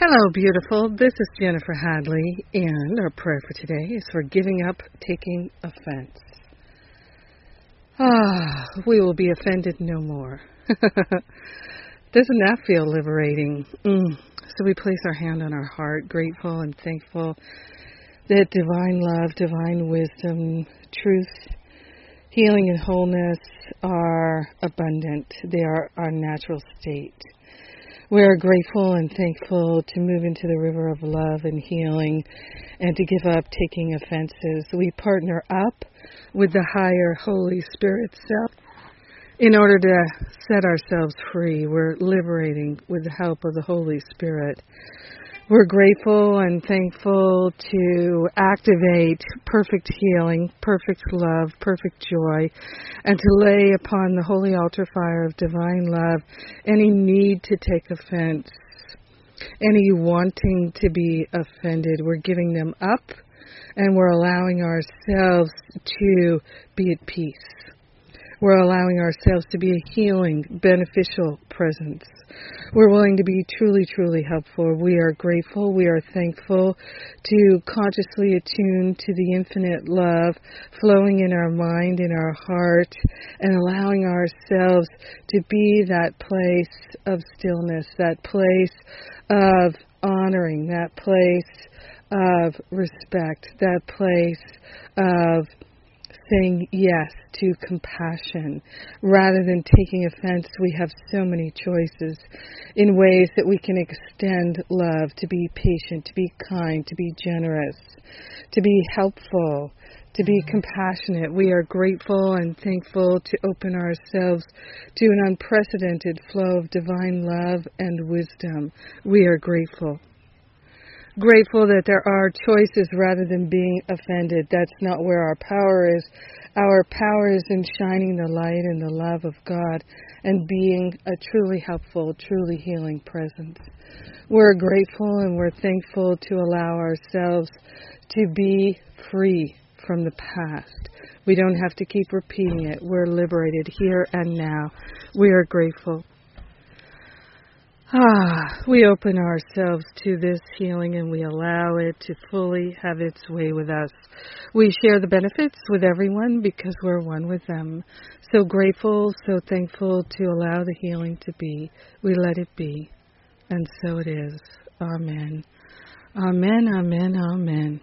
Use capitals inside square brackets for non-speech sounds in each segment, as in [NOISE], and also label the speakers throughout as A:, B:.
A: Hello, beautiful. This is Jennifer Hadley, and our prayer for today is for giving up taking offense. Ah, we will be offended no more. [LAUGHS] Doesn't that feel liberating? Mm. So we place our hand on our heart, grateful and thankful that divine love, divine wisdom, truth, healing, and wholeness are abundant. They are our natural state. We are grateful and thankful to move into the river of love and healing and to give up taking offenses. We partner up with the higher Holy Spirit self in order to set ourselves free. We're liberating with the help of the Holy Spirit. We're grateful and thankful to activate perfect healing, perfect love, perfect joy, and to lay upon the holy altar fire of divine love any need to take offense, any wanting to be offended. We're giving them up and we're allowing ourselves to be at peace. We're allowing ourselves to be a healing, beneficial presence. We're willing to be truly, truly helpful. We are grateful. We are thankful to consciously attune to the infinite love flowing in our mind, in our heart, and allowing ourselves to be that place of stillness, that place of honoring, that place of respect, that place of saying yes to compassion rather than taking offense. We have so many choices in ways that we can extend love, to be patient, to be kind, to be generous, to be helpful, to be mm-hmm. compassionate. We are grateful and thankful to open ourselves to an unprecedented flow of divine love and wisdom. We are grateful grateful that there are choices rather than being offended. That's not where our power is. Our power is in shining the light and the love of God and being a truly helpful, truly healing presence. We're grateful and we're thankful to allow ourselves to be free from the past. We don't have to keep repeating it. We're liberated here and now. We are grateful. Ah, we open ourselves to this healing and we allow it to fully have its way with us. We share the benefits with everyone because we're one with them. So grateful, so thankful to allow the healing to be. We let it be. And so it is. Amen. Amen, amen, amen.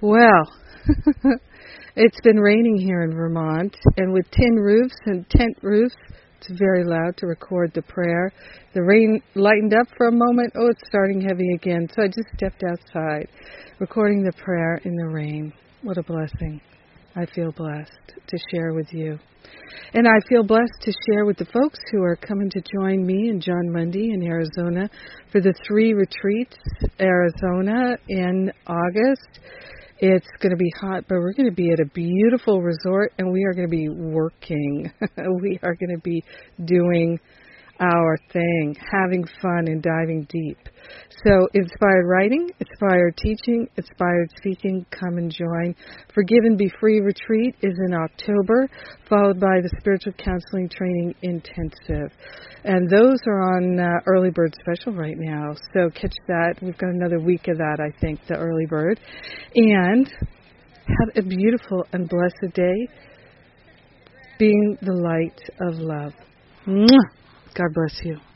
A: Well, [LAUGHS] it's been raining here in Vermont, and with tin roofs and tent roofs, it's very loud to record the prayer. The rain lightened up for a moment. Oh, it's starting heavy again. So I just stepped outside, recording the prayer in the rain. What a blessing. I feel blessed to share with you. And I feel blessed to share with the folks who are coming to join me and Jon Mundy in Arizona for the three retreats, Arizona in August. It's going to be hot, but we're going to be at a beautiful resort and we are going to be working. [LAUGHS] we are going to be doing our thing, having fun and diving deep. So, inspired writing, inspired teaching, inspired speaking, come and join. Forgive and Be Free retreat is in October, followed by the Spiritual Counseling Training Intensive. And those are on uh, Early Bird Special right now. So, catch that. We've got another week of that, I think, the Early Bird. And have a beautiful and blessed day being the light of love. Mwah! God bless you.